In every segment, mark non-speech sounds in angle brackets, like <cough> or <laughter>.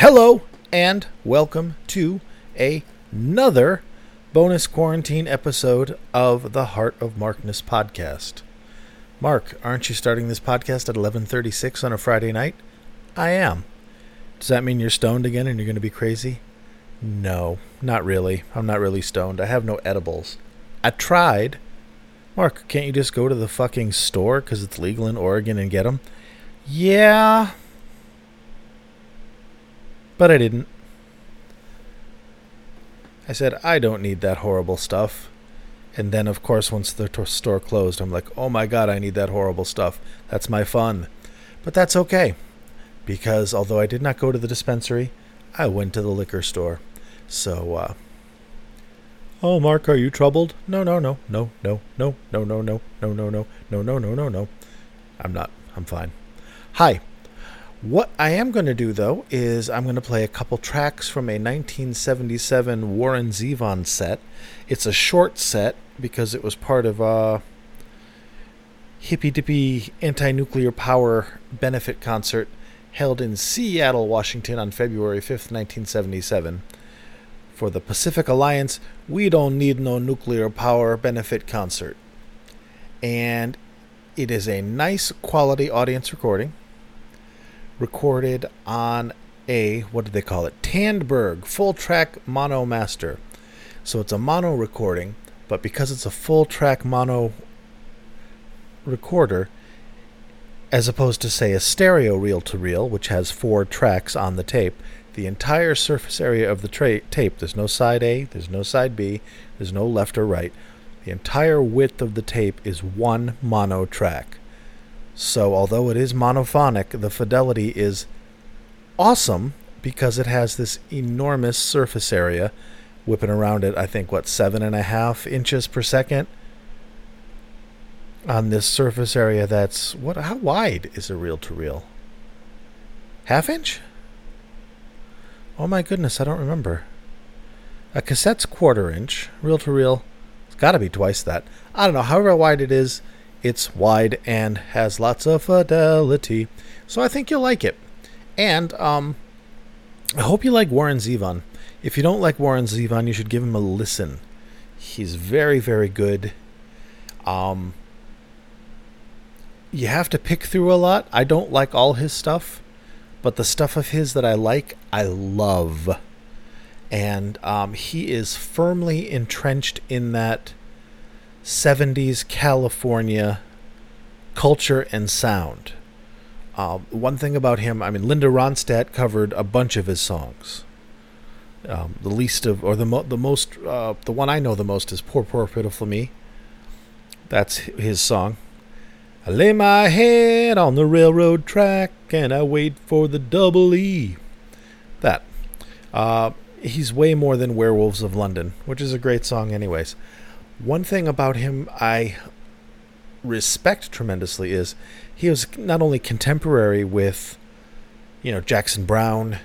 Hello and welcome to another bonus quarantine episode of the Heart of Markness podcast. Mark, aren't you starting this podcast at 11:36 on a Friday night? I am. Does that mean you're stoned again and you're going to be crazy? No, not really. I'm not really stoned. I have no edibles. I tried. Mark, can't you just go to the fucking store cuz it's legal in Oregon and get them? Yeah, but I didn't. I said, I don't need that horrible stuff. And then, of course, once the store closed, I'm like, oh my god, I need that horrible stuff. That's my fun. But that's okay. Because although I did not go to the dispensary, I went to the liquor store. So, uh. Oh, Mark, are you troubled? No, no, no, no, no, no, no, no, no, no, no, no, no, no, no, no, no. I'm not. I'm fine. Hi. What I am going to do, though, is I'm going to play a couple tracks from a 1977 Warren Zevon set. It's a short set because it was part of a hippy dippy anti nuclear power benefit concert held in Seattle, Washington on February 5th, 1977. For the Pacific Alliance We Don't Need No Nuclear Power benefit concert. And it is a nice quality audience recording recorded on a what did they call it? Tandberg full track mono master. So it's a mono recording, but because it's a full track mono recorder, as opposed to say a stereo reel to reel, which has four tracks on the tape, the entire surface area of the tra- tape, there's no side A, there's no side B, there's no left or right. The entire width of the tape is one mono track. So, although it is monophonic, the fidelity is awesome because it has this enormous surface area, whipping around it, I think what seven and a half inches per second on this surface area. That's what? How wide is a reel to reel? Half inch? Oh my goodness, I don't remember. A cassette's quarter inch. Reel to reel, it's got to be twice that. I don't know. However wide it is, it's wide and has lots of fidelity. So I think you'll like it. And um, I hope you like Warren Zevon. If you don't like Warren Zevon, you should give him a listen. He's very, very good. Um, you have to pick through a lot. I don't like all his stuff, but the stuff of his that I like, I love. And um, he is firmly entrenched in that 70s California culture and sound. Uh, one thing about him, I mean, Linda Ronstadt covered a bunch of his songs. Um, the least of, or the mo- the most, uh, the one I know the most is "Poor Poor Pitiful Me." That's his song. I lay my head on the railroad track and I wait for the double E. That. Uh, he's way more than Werewolves of London, which is a great song, anyways. One thing about him I respect tremendously is he was not only contemporary with, you know, Jackson Browne,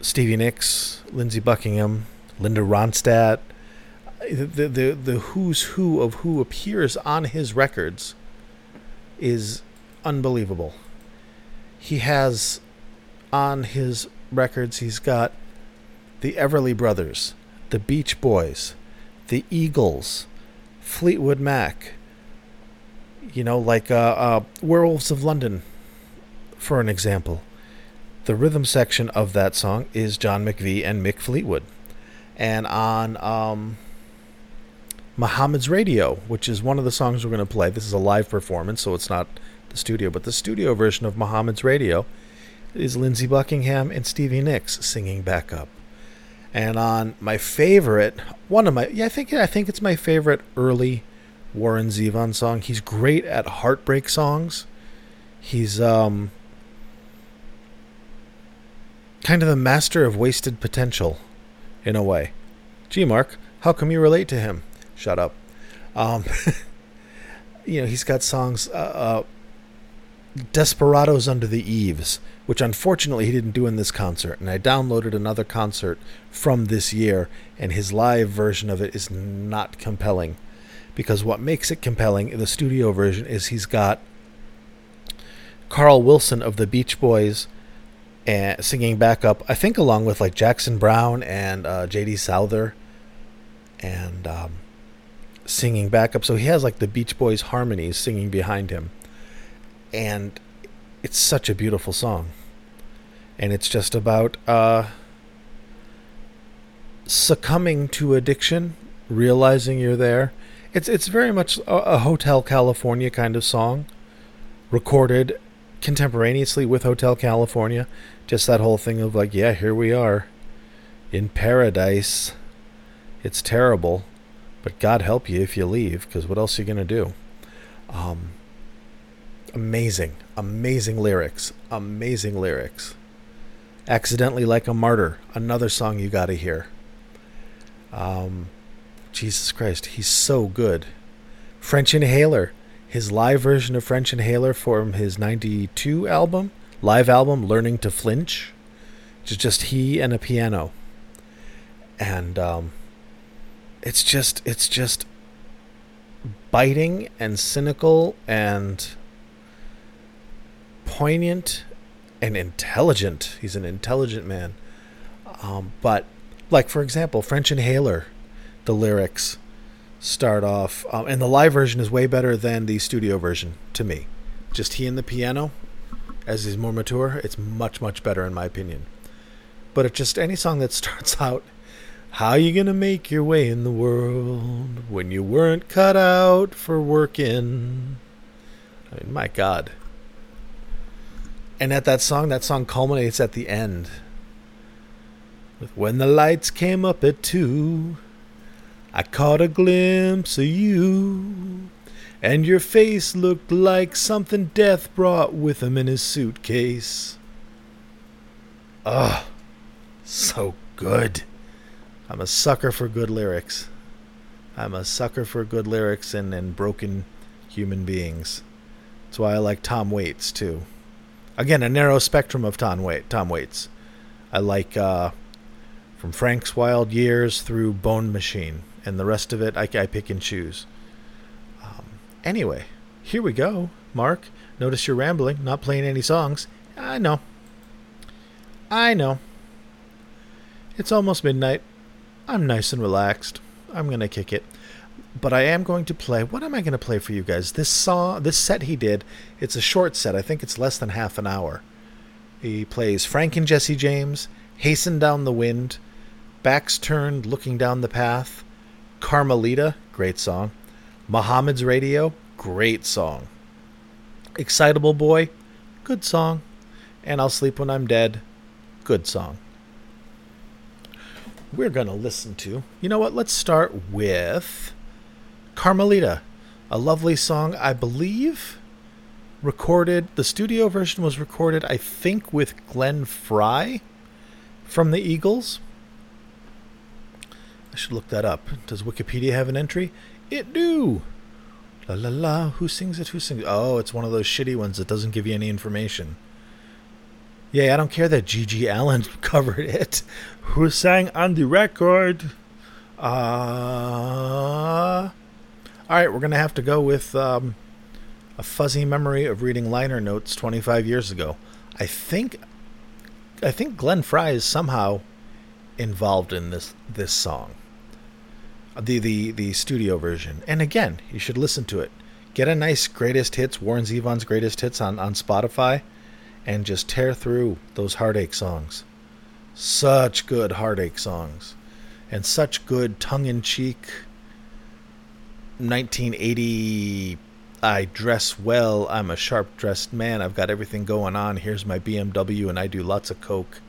Stevie Nicks, Lindsey Buckingham, Linda Ronstadt, the, the the who's who of who appears on his records is unbelievable. He has on his records he's got the Everly Brothers, the Beach Boys, the Eagles, Fleetwood Mac, you know, like uh, uh, Werewolves of London, for an example. The rhythm section of that song is John McVie and Mick Fleetwood. And on um, Mohammed's Radio, which is one of the songs we're going to play, this is a live performance, so it's not the studio, but the studio version of Mohammed's Radio is Lindsey Buckingham and Stevie Nicks singing back up. And on my favorite, one of my, yeah, I think I think it's my favorite early Warren Zevon song. He's great at heartbreak songs. He's um kind of the master of wasted potential in a way. Gee, Mark, how come you relate to him? Shut up. Um, <laughs> you know, he's got songs, uh, uh, Desperados Under the Eaves, which unfortunately he didn't do in this concert. And I downloaded another concert from this year, and his live version of it is not compelling. Because what makes it compelling, in the studio version, is he's got Carl Wilson of the Beach Boys and singing backup. I think along with like Jackson Browne and uh, J.D. Souther, and um, singing backup. So he has like the Beach Boys harmonies singing behind him, and it's such a beautiful song. And it's just about uh, succumbing to addiction, realizing you're there. It's it's very much a, a Hotel California kind of song, recorded contemporaneously with Hotel California. Just that whole thing of like, yeah, here we are in paradise. It's terrible, but God help you if you leave, because what else are you gonna do? Um, amazing, amazing lyrics, amazing lyrics. Accidentally like a martyr, another song you gotta hear. Um, Jesus Christ, he's so good. French Inhaler, his live version of French Inhaler from his 92 album, live album, Learning to Flinch, which is just he and a piano. And um, it's just, it's just biting and cynical and poignant and intelligent. He's an intelligent man. Um, but, like, for example, French Inhaler, the lyrics start off, um, and the live version is way better than the studio version to me. Just he and the piano, as he's more mature, it's much, much better in my opinion. But it's just any song that <laughs> starts out, How you gonna make your way in the world when you weren't cut out for working? I mean, my God. And at that song, that song culminates at the end with When the lights came up at two. I caught a glimpse of you, and your face looked like something death brought with him in his suitcase. Ugh, so good. I'm a sucker for good lyrics. I'm a sucker for good lyrics and, and broken human beings. That's why I like Tom Waits, too. Again, a narrow spectrum of Tom, Wait, Tom Waits. I like uh, from Frank's Wild Years through Bone Machine and the rest of it I, I pick and choose. Um, anyway, here we go. Mark, notice you're rambling, not playing any songs. I know. I know. It's almost midnight. I'm nice and relaxed. I'm to kick it. But I am going to play. What am I going to play for you guys? This song, this set he did, it's a short set. I think it's less than half an hour. He plays Frank and Jesse James, Hasten Down the Wind, Backs Turned, Looking Down the Path, Carmelita, great song. Mohammed's Radio, great song. Excitable Boy, good song. And I'll Sleep When I'm Dead, good song. We're going to listen to, you know what, let's start with Carmelita, a lovely song, I believe. Recorded, the studio version was recorded, I think, with Glenn Frey from the Eagles. I should look that up. Does Wikipedia have an entry? It do. La la la. Who sings it? Who sings? It? Oh, it's one of those shitty ones that doesn't give you any information. Yeah, I don't care that GG Allin <laughs> covered it. Who sang on the record? Uh. All right, we're gonna have to go with um, a fuzzy memory of reading liner notes 25 years ago. I think, I think Glenn Frey is somehow involved in this this song the the the studio version. And again, you should listen to it. Get a nice greatest hits, Warren Zevon's greatest hits on on Spotify, and just tear through those heartache songs. Such good heartache songs, and such good tongue in cheek. 1980. I dress well. I'm a sharp dressed man. I've got everything going on. Here's my BMW, and I do lots of coke.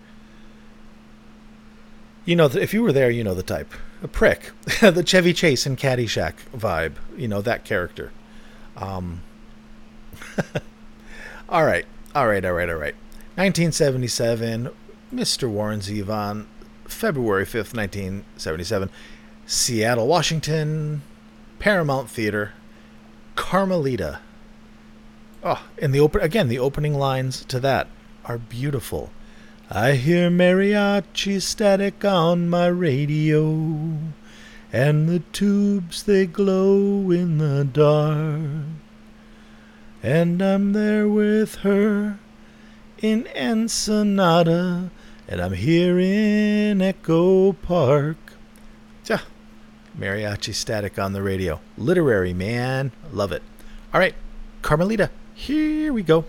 You know, if you were there, you know the type a prick. <laughs> the Chevy Chase and Caddyshack vibe, you know, that character. Um, <laughs> all right, all right, all right, all right. 1977, Mr. Warren Zevon, February 5th, 1977, Seattle, Washington, Paramount Theater, Carmelita. Oh, and the open again, the opening lines to that are beautiful. I hear mariachi static on my radio, and the tubes they glow in the dark. And I'm there with her in Ensenada, and I'm here in Echo Park. Mariachi static on the radio. Literary, man. Love it. All right, Carmelita, here we go.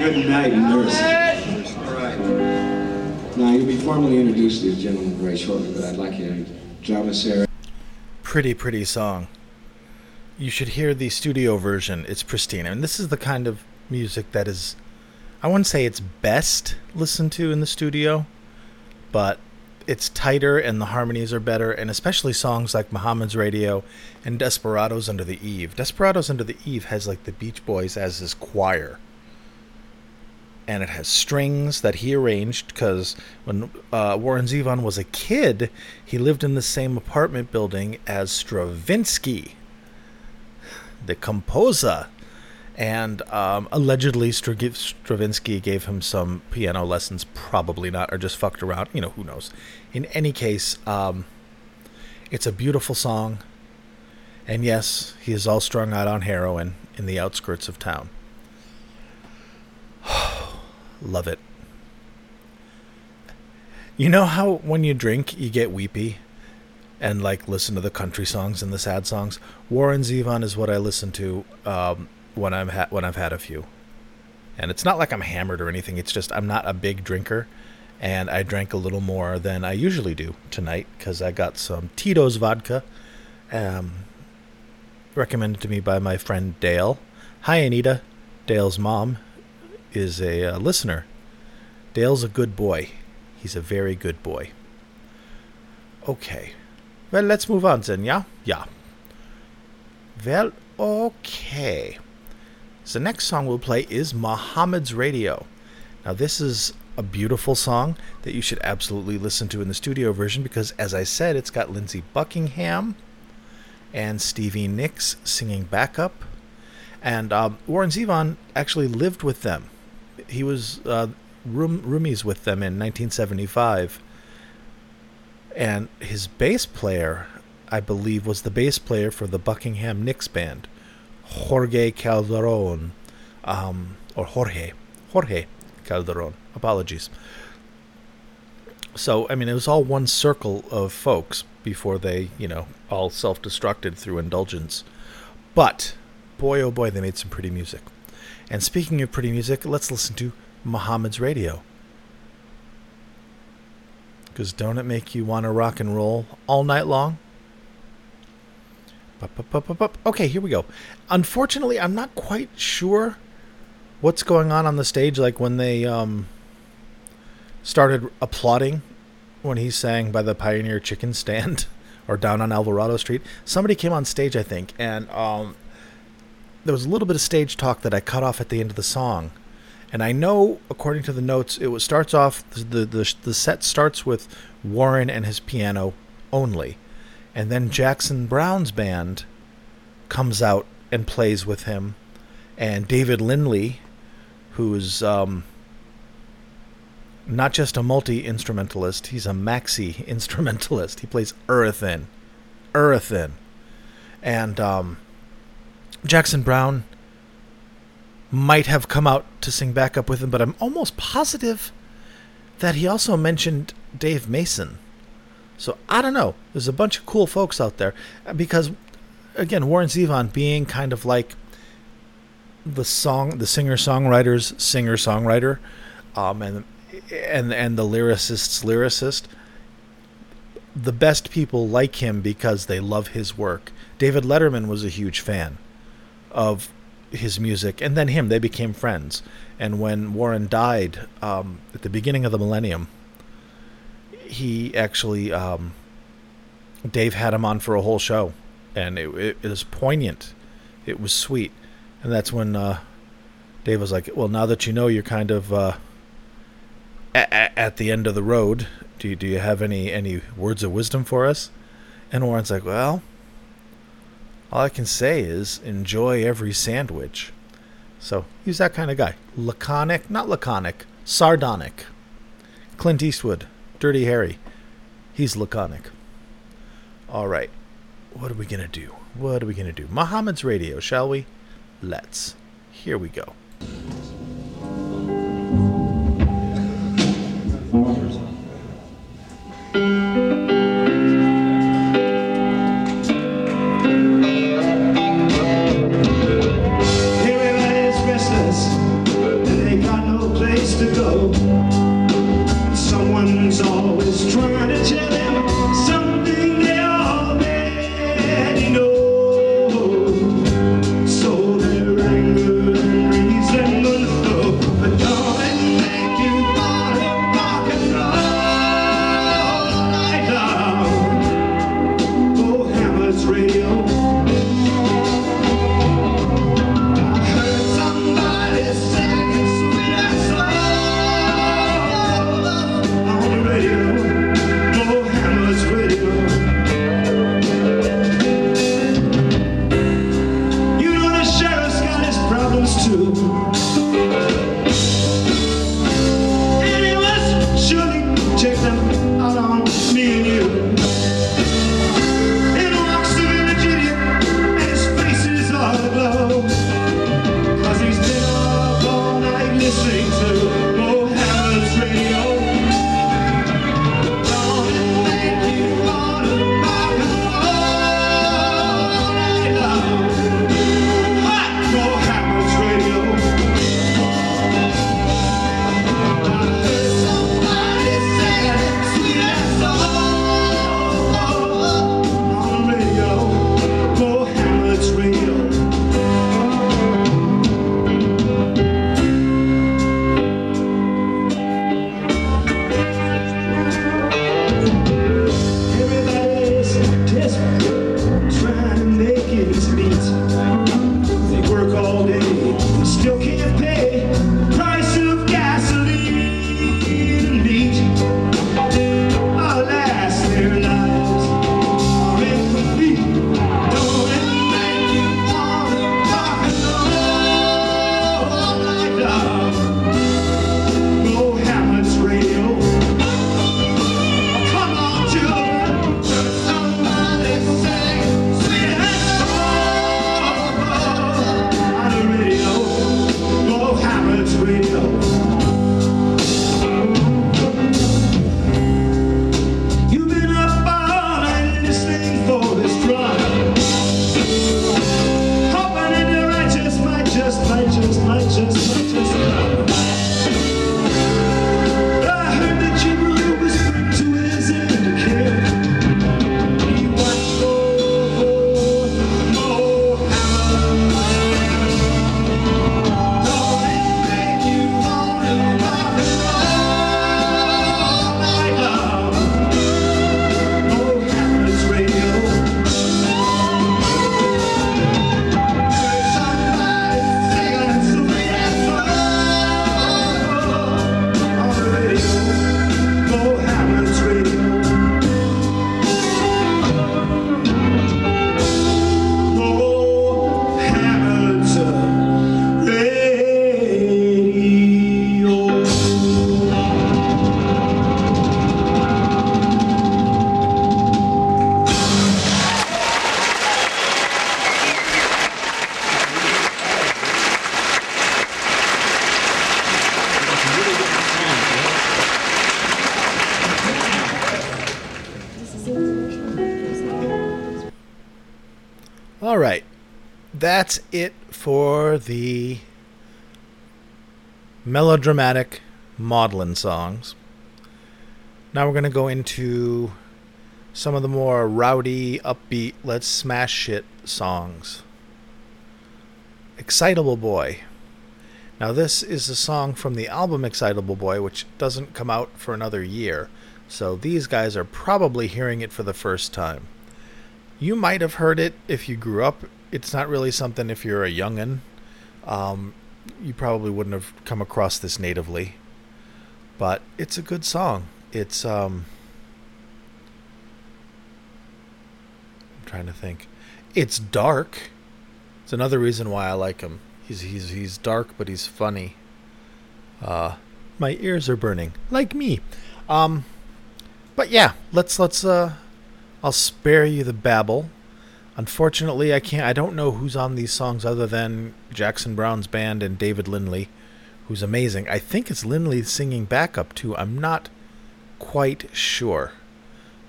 Good night, nurse. All right. Now, you'll be formally introduced to these gentleman very shortly, but I'd like you to drop us there. Pretty, pretty song. You should hear the studio version. It's pristine. And this is the kind of music that is, I wouldn't say it's best listened to in the studio, but it's tighter and the harmonies are better, and especially songs like Mohammed's Radio and Desperados Under the Eve. Desperados Under the Eve has like the Beach Boys as his choir. And it has strings that he arranged because when uh, Warren Zevon was a kid, he lived in the same apartment building as Stravinsky, the composer and um, allegedly Stravinsky gave him some piano lessons. Probably not, or just fucked around. You know, who knows? In any case, um, it's a beautiful song, and yes, he is all strung out on heroin in the outskirts of town. <sighs> <sighs> Love it. You know how when you drink, you get weepy? and like listen to the country songs and the sad songs. Warren Zevon is what I listen to um, when I'm ha- when I've had a few. And it's not like I'm hammered or anything. It's just I'm not a big drinker, and I drank a little more than I usually do tonight because I got some Tito's vodka, um, recommended to me by my friend Dale. Hi, Anita. Dale's mom is a uh, listener. Dale's a good boy. He's a very good boy. Okay. Well, let's move on then, yeah? Yeah. Well, okay. So the next song we'll play is Mohammed's Radio. Now this is a beautiful song that you should absolutely listen to in the studio version because as I said, it's got Lindsey Buckingham and Stevie Nicks singing backup. And um, Warren Zevon actually lived with them. He was uh, room, roomies with them in 1975. And his bass player, I believe, was the bass player for the Buckingham Nicks band. Jorge Calderon, um, or Jorge, Jorge Calderon. Apologies. So, I mean, it was all one circle of folks before they, you know, all self destructed through indulgence. But, boy oh boy, they made some pretty music. And speaking of pretty music, let's listen to Mohammed's Radio. Because don't it make you want to rock and roll all night long? Okay, here we go. Unfortunately, I'm not quite sure what's going on on the stage. Like when they um, started applauding when he sang by the Pioneer Chicken Stand <laughs> or down on Alvarado Street. Somebody came on stage, I think, and um, there was a little bit of stage talk that I cut off at the end of the song. And I know, according to the notes, it was starts off the the the set starts with Warren and his piano only and then Jackson Browne's band comes out and plays with him, and David Lindley, who's um, not just a multi instrumentalist, he's a maxi <laughs> instrumentalist. He plays earthen, earthen, and um, Jackson Browne might have come out to sing backup with him, but I'm almost positive that he also mentioned Dave Mason so I don't know. There's a bunch of cool folks out there because, again, Warren Zevon being kind of like the song, the singer songwriter's singer songwriter, um, and and and the lyricist's lyricist. The best people like him because they love his work. David Letterman was a huge fan of his music, and then him. They became friends. And when Warren died um, at the beginning of the millennium, he actually um, Dave had him on for a whole show, and it, it, it was poignant. It was sweet, and that's when uh, Dave was like, "Well, now that you know you're kind of uh, a- at the end of the road, do you, do you have any any words of wisdom for us?" And Warren's like, "Well, all I can say is enjoy every sandwich." So he's that kind of guy. Laconic, not laconic, sardonic. Clint Eastwood, Dirty Harry. He's laconic. All right. What are we going to do? What are we going to do? Mohammed's radio, shall we? Let's. Here we go. Everybody's that's it for the melodramatic maudlin songs. Now we're going to go into some of the more rowdy, upbeat, let's smash shit songs. Excitable Boy. Now, this is a song from the album Excitable Boy, which doesn't come out for another year, so these guys are probably hearing it for the first time. You might have heard it if you grew up. It's not really something if you're a youngin'. Um, you probably wouldn't have come across this natively, but it's a good song. It's um, I'm trying to think. It's dark. It's another reason why I like him. He's he's he's dark, but he's funny. Uh, my ears are burning, like me. Um, but yeah, let's let's uh, I'll spare you the babble. Unfortunately, I can't. I don't know who's on these songs other than Jackson Browne's band and David Lindley, who's amazing. I think it's Lindley singing backup too. I'm not quite sure.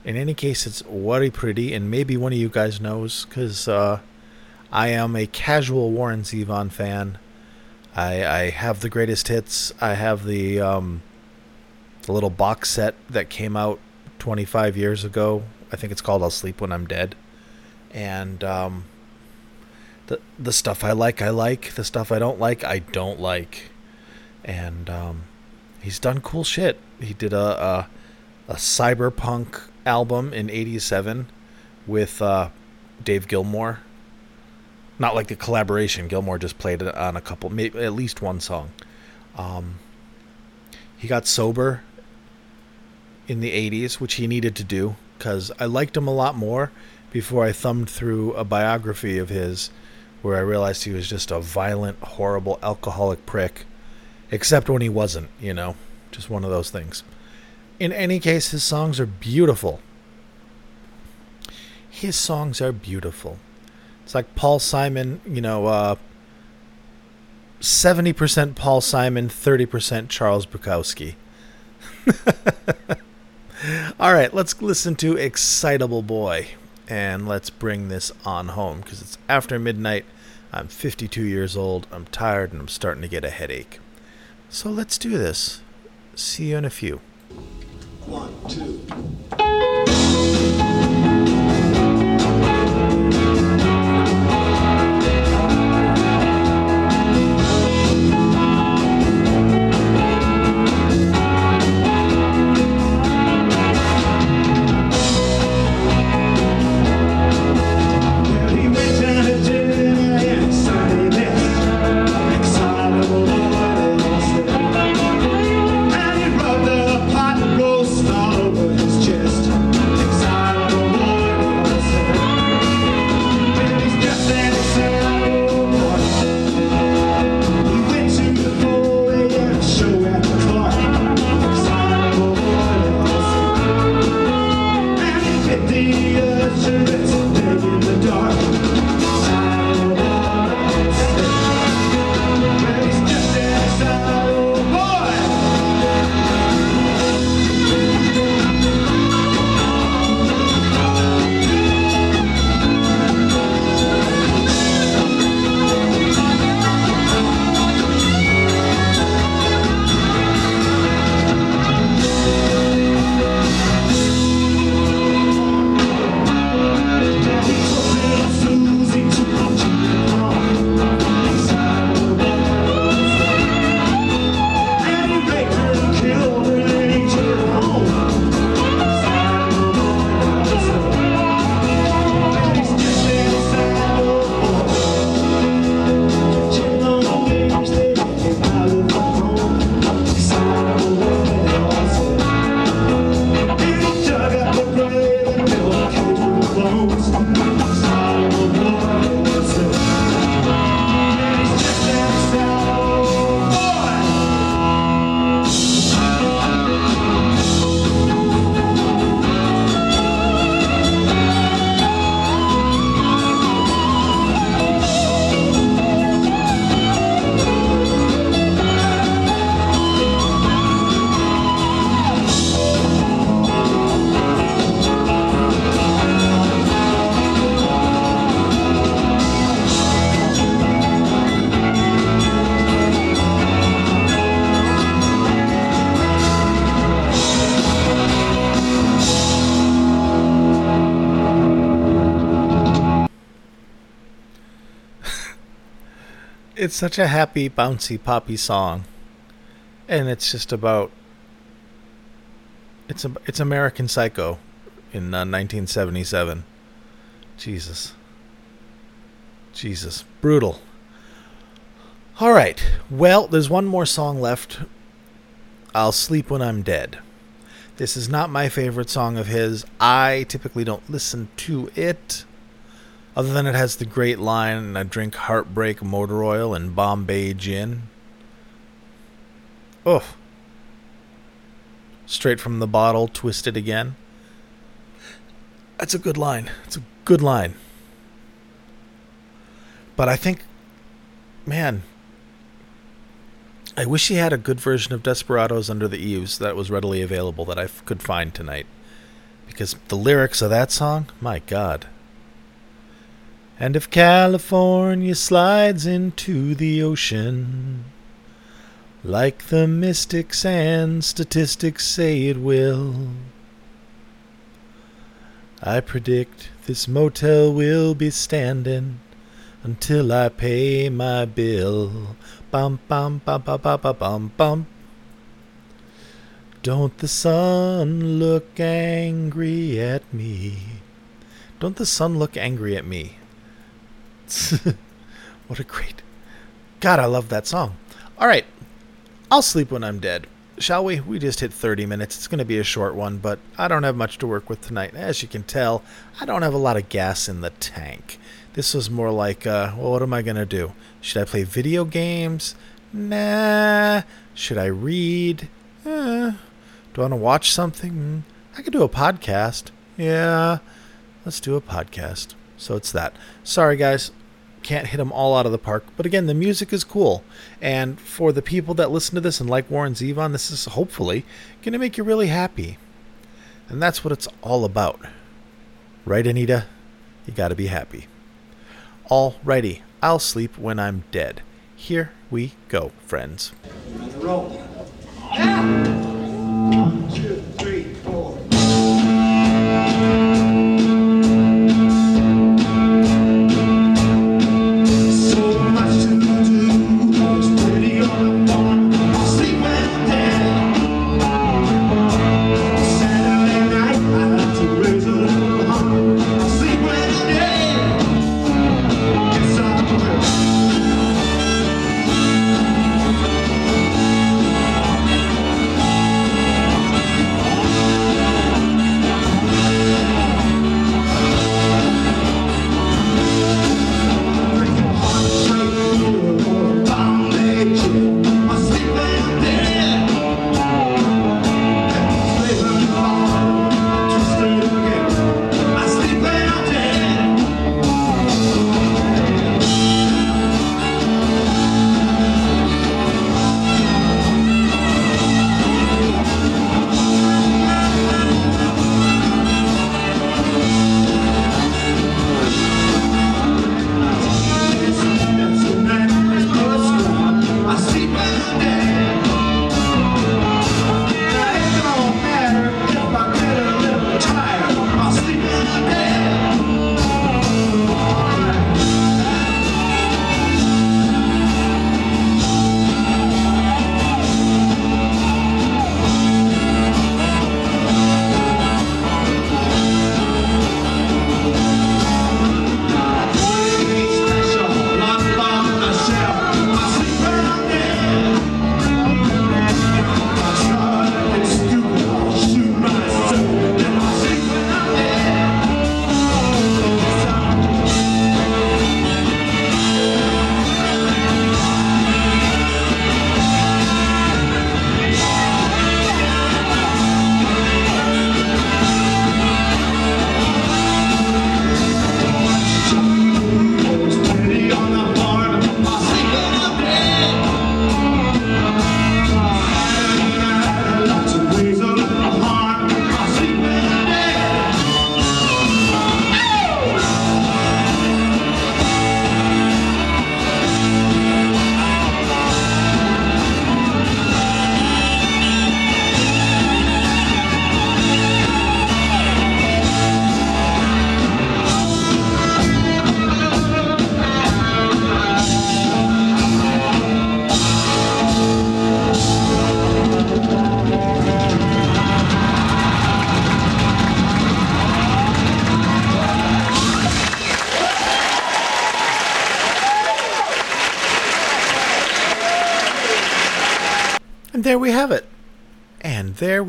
In any case, it's very pretty, and maybe one of you guys knows because uh, I am a casual Warren Zevon fan. I, I have the greatest hits. I have the um, the little box set that came out 25 years ago. I think it's called "I'll Sleep When I'm Dead," and um, the the stuff I like, I like. The stuff I don't like, I don't like. And um, he's done cool shit. He did a a, a cyberpunk album in '87 with uh, Dave Gilmour not like the collaboration. Gilmour just played it on a couple, maybe at least one song. Um, he got sober in the 80s, which he needed to do because I liked him a lot more before I thumbed through a biography of his where I realized he was just a violent, horrible, alcoholic prick. Except when he wasn't, you know, just one of those things. In any case, his songs are beautiful. His songs are beautiful. It's like Paul Simon, you know, uh, 70% Paul Simon, 30% Charles Bukowski. <laughs> All right, let's listen to Excitable Boy and let's bring this on home because it's after midnight. I'm 52 years old. I'm tired and I'm starting to get a headache. So let's do this. See you in a few. One, two. It's such a happy, bouncy, poppy song, and it's just about it's a it's American Psycho in uh, 1977. Jesus, Jesus, brutal. All right, well, there's one more song left. I'll sleep when I'm dead. This is not my favorite song of his. I typically don't listen to it. Other than it has the great line, I drink heartbreak motor oil and Bombay gin. Ugh. Straight from the bottle, twisted again. That's a good line. It's a good line. But I think, man, I wish he had a good version of Desperados Under the Eaves that was readily available that I f- could find tonight. Because the lyrics of that song, my God. And if California slides into the ocean, like the mystics and statistics say it will, I predict this motel will be standing until I pay my bill. Bum bum bum bum bum bum bum bum. Don't the sun look angry at me? Don't the sun look angry at me? <laughs> what a great. God, I love that song. All right. I'll sleep when I'm dead. Shall we? We just hit 30 minutes. It's going to be a short one, but I don't have much to work with tonight. As you can tell, I don't have a lot of gas in the tank. This was more like, uh, well, what am I going to do? Should I play video games? Nah. Should I read? Eh. Do I want to watch something? Hmm. I could do a podcast. Yeah. Let's do a podcast. So it's that. Sorry, guys. Can't hit them all out of the park. But again, the music is cool. And for the people that listen to this and like Warren Zevon, this is hopefully going to make you really happy. And that's what it's all about. Right, Anita? You got to be happy. Alrighty, I'll sleep when I'm dead. Here we go, friends. Ah!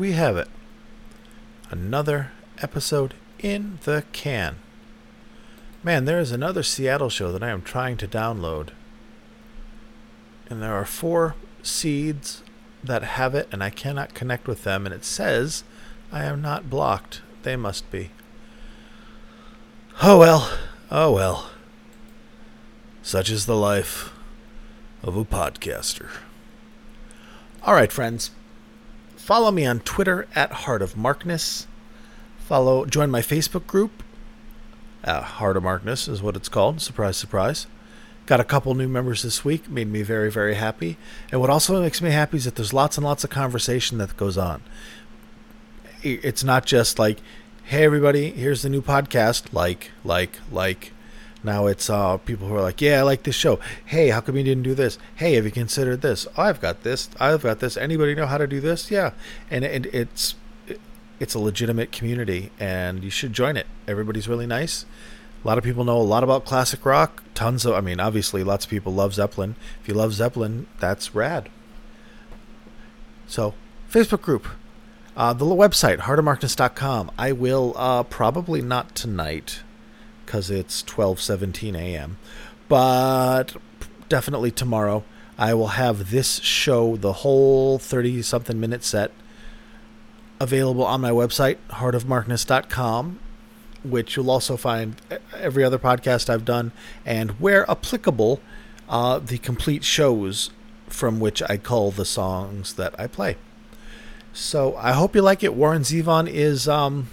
We have it. Another episode in the can. Man, there is another Seattle show that I am trying to download. And there are four seeds that have it, and I cannot connect with them. And it says I am not blocked. They must be. Oh well. Oh well. Such is the life of a podcaster. All right, friends. Follow me on Twitter at Heart of Markness. Follow, join my Facebook group. Uh, Heart of Markness is what it's called. Surprise, surprise. Got a couple new members this week. Made me very, very happy. And what also makes me happy is that there's lots and lots of conversation that goes on. It's not just like, hey, everybody, here's the new podcast. Like, like, like. Now it's uh, people who are like, yeah, I like this show. Hey, how come you didn't do this? Hey, have you considered this? Oh, I've got this. I've got this. Anybody know how to do this? Yeah, and, and it's it's a legitimate community, and you should join it. Everybody's really nice. A lot of people know a lot about classic rock. Tons of, I mean, obviously, lots of people love Zeppelin. If you love Zeppelin, that's rad. So, Facebook group. Uh, the website, heartofmarkness.com. I will uh, probably not tonight because it's 12:17 a.m. But definitely tomorrow I will have this show, the whole 30 something minute set available on my website heartofmarkness.com which you'll also find every other podcast I've done and where applicable uh, the complete shows from which I cull the songs that I play. So I hope you like it. Warren Zevon is um,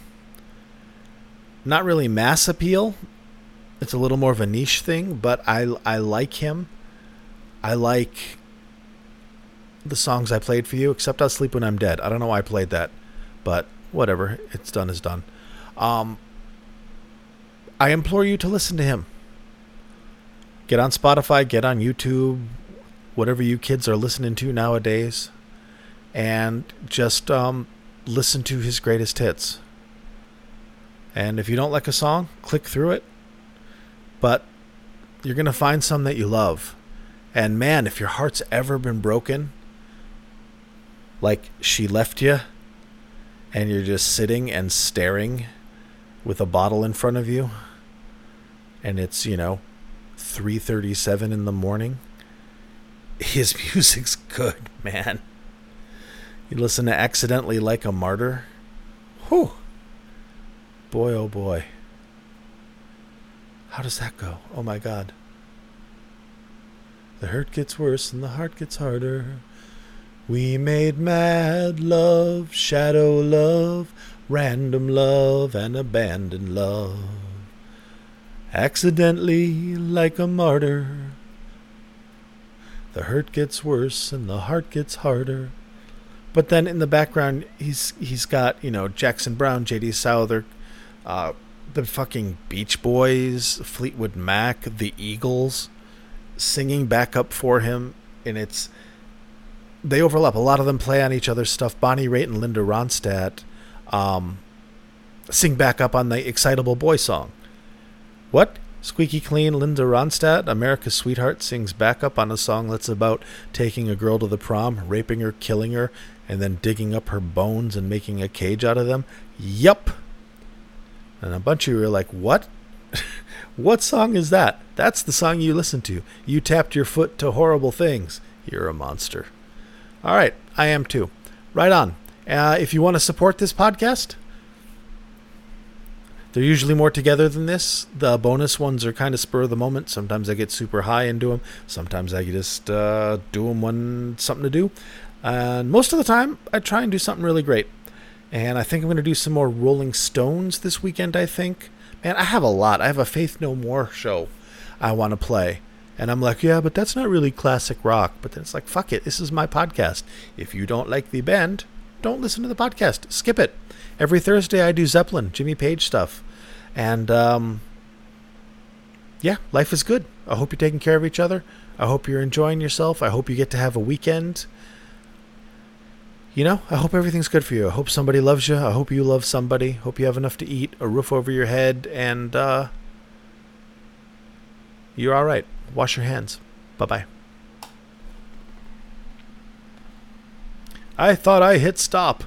not really mass appeal. It's a little more of a niche thing, but I I like him. I like the songs I played for you, except I'll sleep when I'm dead. I don't know why I played that, but whatever. It's done is done. Um, I implore you to listen to him. Get on Spotify, get on YouTube, whatever you kids are listening to nowadays, and just um, listen to his greatest hits. And if you don't like a song, click through it. But you're going to find some that you love. And man, if your heart's ever been broken, like she left you, and you're just sitting and staring with a bottle in front of you, and it's, you know, 3:37 in the morning, his <laughs> music's good, man. You listen to Accidentally Like a Martyr. Whew. Boy, oh boy. How does that go? Oh my god. The hurt gets worse and the heart gets harder. We made mad love, shadow love, random love, and abandoned love. Accidentally, like a martyr. The hurt gets worse and the heart gets harder. But then in the background, he's he's got you know Jackson Browne, J.D. Souther, uh, the fucking Beach Boys, Fleetwood Mac, the Eagles, singing back up for him, and it's they overlap. A lot of them play on each other's stuff. Bonnie Raitt and Linda Ronstadt um, sing back up on the "Excitable Boy" song. What? Squeaky Clean Linda Ronstadt, America's Sweetheart, sings back up on a song that's about taking a girl to the prom, raping her, killing her, and then digging up her bones and making a cage out of them. Yup. And a bunch of you are like, what? <laughs> what song is that? That's the song you listened to. You tapped your foot to horrible things. You're a monster. All right, I am too. Right on. Uh, if you want to support this podcast, they're usually more together than this. The bonus ones are kind of spur of the moment. Sometimes I get super high and do them. Sometimes I just uh, do them when something to do. And most of the time, I try and do something really great. And I think I'm going to do some more Rolling Stones this weekend, I think. Man, I have a lot. I have a Faith No More show I want to play. And I'm like, yeah, but that's not really classic rock. But then it's like, fuck it. This is my podcast. If you don't like the band, don't listen to the podcast. Skip it. Every Thursday, I do Zeppelin, Jimmy Page stuff. And, um, yeah, life is good. I hope you're taking care of each other. I hope you're enjoying yourself. I hope you get to have a weekend you know, I hope everything's good for you. I hope somebody loves you. I hope you love somebody. Hope you have enough to eat, a roof over your head, and uh, you're all right. Wash your hands. Bye bye. I thought I hit stop.